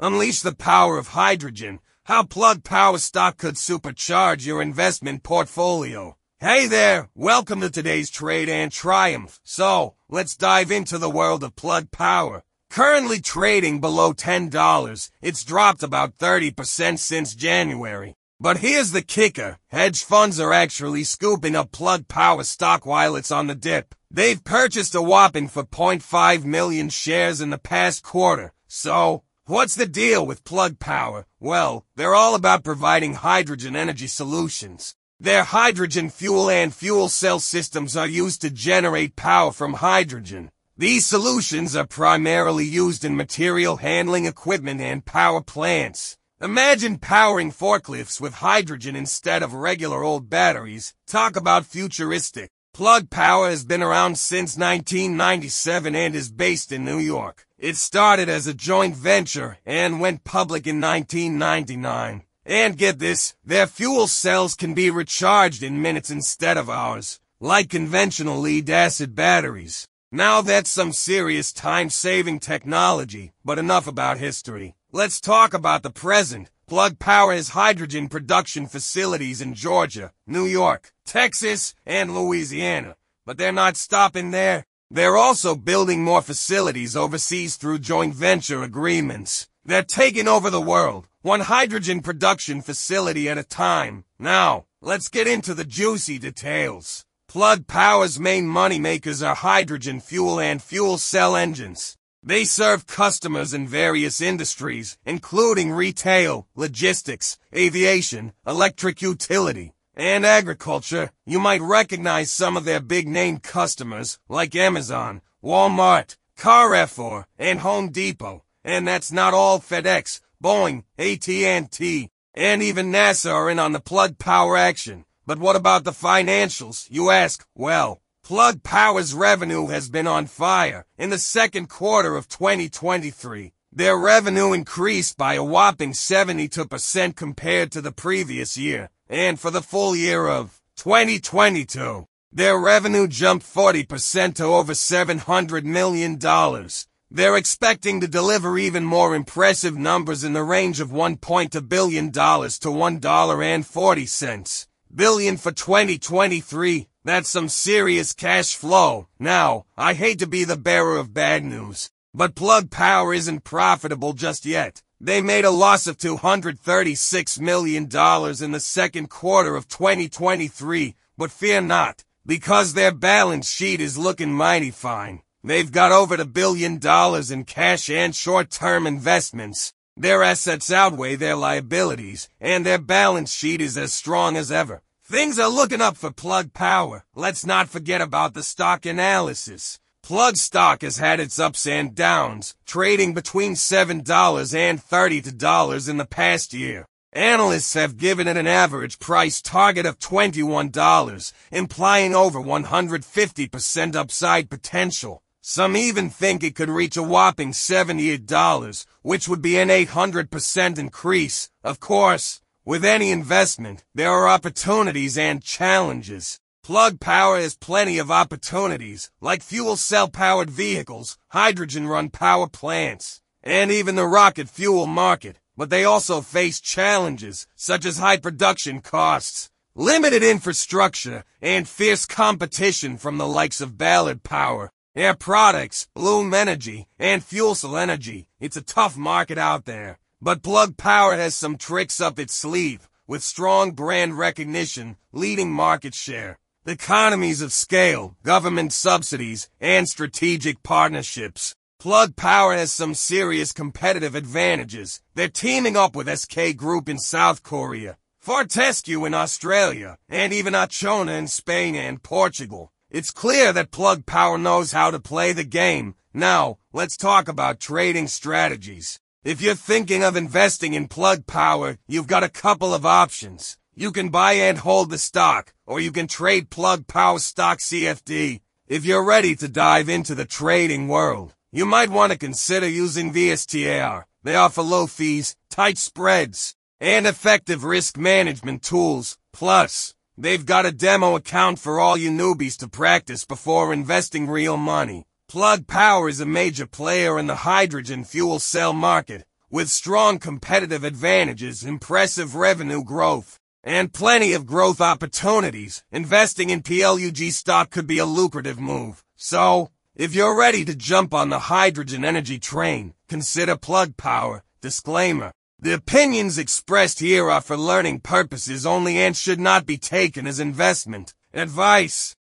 Unleash the power of hydrogen. How Plug Power stock could supercharge your investment portfolio. Hey there, welcome to today's trade and triumph. So, let's dive into the world of Plug Power. Currently trading below $10, it's dropped about 30% since January. But here's the kicker. Hedge funds are actually scooping up Plug Power stock while it's on the dip. They've purchased a whopping for 0.5 million shares in the past quarter. So, what's the deal with Plug Power? Well, they're all about providing hydrogen energy solutions. Their hydrogen fuel and fuel cell systems are used to generate power from hydrogen. These solutions are primarily used in material handling equipment and power plants. Imagine powering forklifts with hydrogen instead of regular old batteries. Talk about futuristic. Plug Power has been around since 1997 and is based in New York. It started as a joint venture and went public in 1999. And get this, their fuel cells can be recharged in minutes instead of hours, like conventional lead-acid batteries. Now that's some serious time-saving technology, but enough about history. Let's talk about the present. Plug Power has hydrogen production facilities in Georgia, New York, Texas, and Louisiana. But they're not stopping there. They're also building more facilities overseas through joint venture agreements. They're taking over the world, one hydrogen production facility at a time. Now, let's get into the juicy details. Plug Power's main moneymakers are hydrogen fuel and fuel cell engines. They serve customers in various industries, including retail, logistics, aviation, electric utility, and agriculture. You might recognize some of their big name customers, like Amazon, Walmart, Carrefour, and Home Depot. And that's not all FedEx, Boeing, AT&T, and even NASA are in on the plug power action. But what about the financials, you ask? Well, Plug Power's revenue has been on fire. In the second quarter of 2023, their revenue increased by a whopping 72% compared to the previous year. And for the full year of 2022, their revenue jumped 40% to over $700 million. They're expecting to deliver even more impressive numbers in the range of $1.2 billion to $1.40 billion for 2023. That's some serious cash flow. Now, I hate to be the bearer of bad news, but Plug Power isn't profitable just yet. They made a loss of $236 million in the second quarter of 2023, but fear not, because their balance sheet is looking mighty fine. They've got over a billion dollars in cash and short-term investments. Their assets outweigh their liabilities, and their balance sheet is as strong as ever. Things are looking up for Plug Power. Let's not forget about the stock analysis. Plug stock has had its ups and downs, trading between $7 and $32 in the past year. Analysts have given it an average price target of $21, implying over 150% upside potential. Some even think it could reach a whopping $78, which would be an 800% increase. Of course, with any investment, there are opportunities and challenges. Plug Power has plenty of opportunities, like fuel cell-powered vehicles, hydrogen-run power plants, and even the rocket fuel market. But they also face challenges, such as high production costs, limited infrastructure, and fierce competition from the likes of Ballard Power, Air Products, Bloom Energy, and Fuel Cell Energy. It's a tough market out there. But Plug Power has some tricks up its sleeve, with strong brand recognition, leading market share, economies of scale, government subsidies, and strategic partnerships. Plug Power has some serious competitive advantages. They're teaming up with SK Group in South Korea, Fortescue in Australia, and even Acciona in Spain and Portugal. It's clear that Plug Power knows how to play the game. Now, let's talk about trading strategies. If you're thinking of investing in Plug Power, you've got a couple of options. You can buy and hold the stock, or you can trade Plug Power stock CFD. If you're ready to dive into the trading world, you might want to consider using VSTAR. They offer low fees, tight spreads, and effective risk management tools. Plus, they've got a demo account for all you newbies to practice before investing real money. Plug Power is a major player in the hydrogen fuel cell market, With strong competitive advantages, impressive revenue growth, and plenty of growth opportunities, investing in PLUG stock could be a lucrative move. So, if you're ready to jump on the hydrogen energy train, consider Plug Power. Disclaimer. The opinions expressed here are for learning purposes only and should not be taken as investment advice.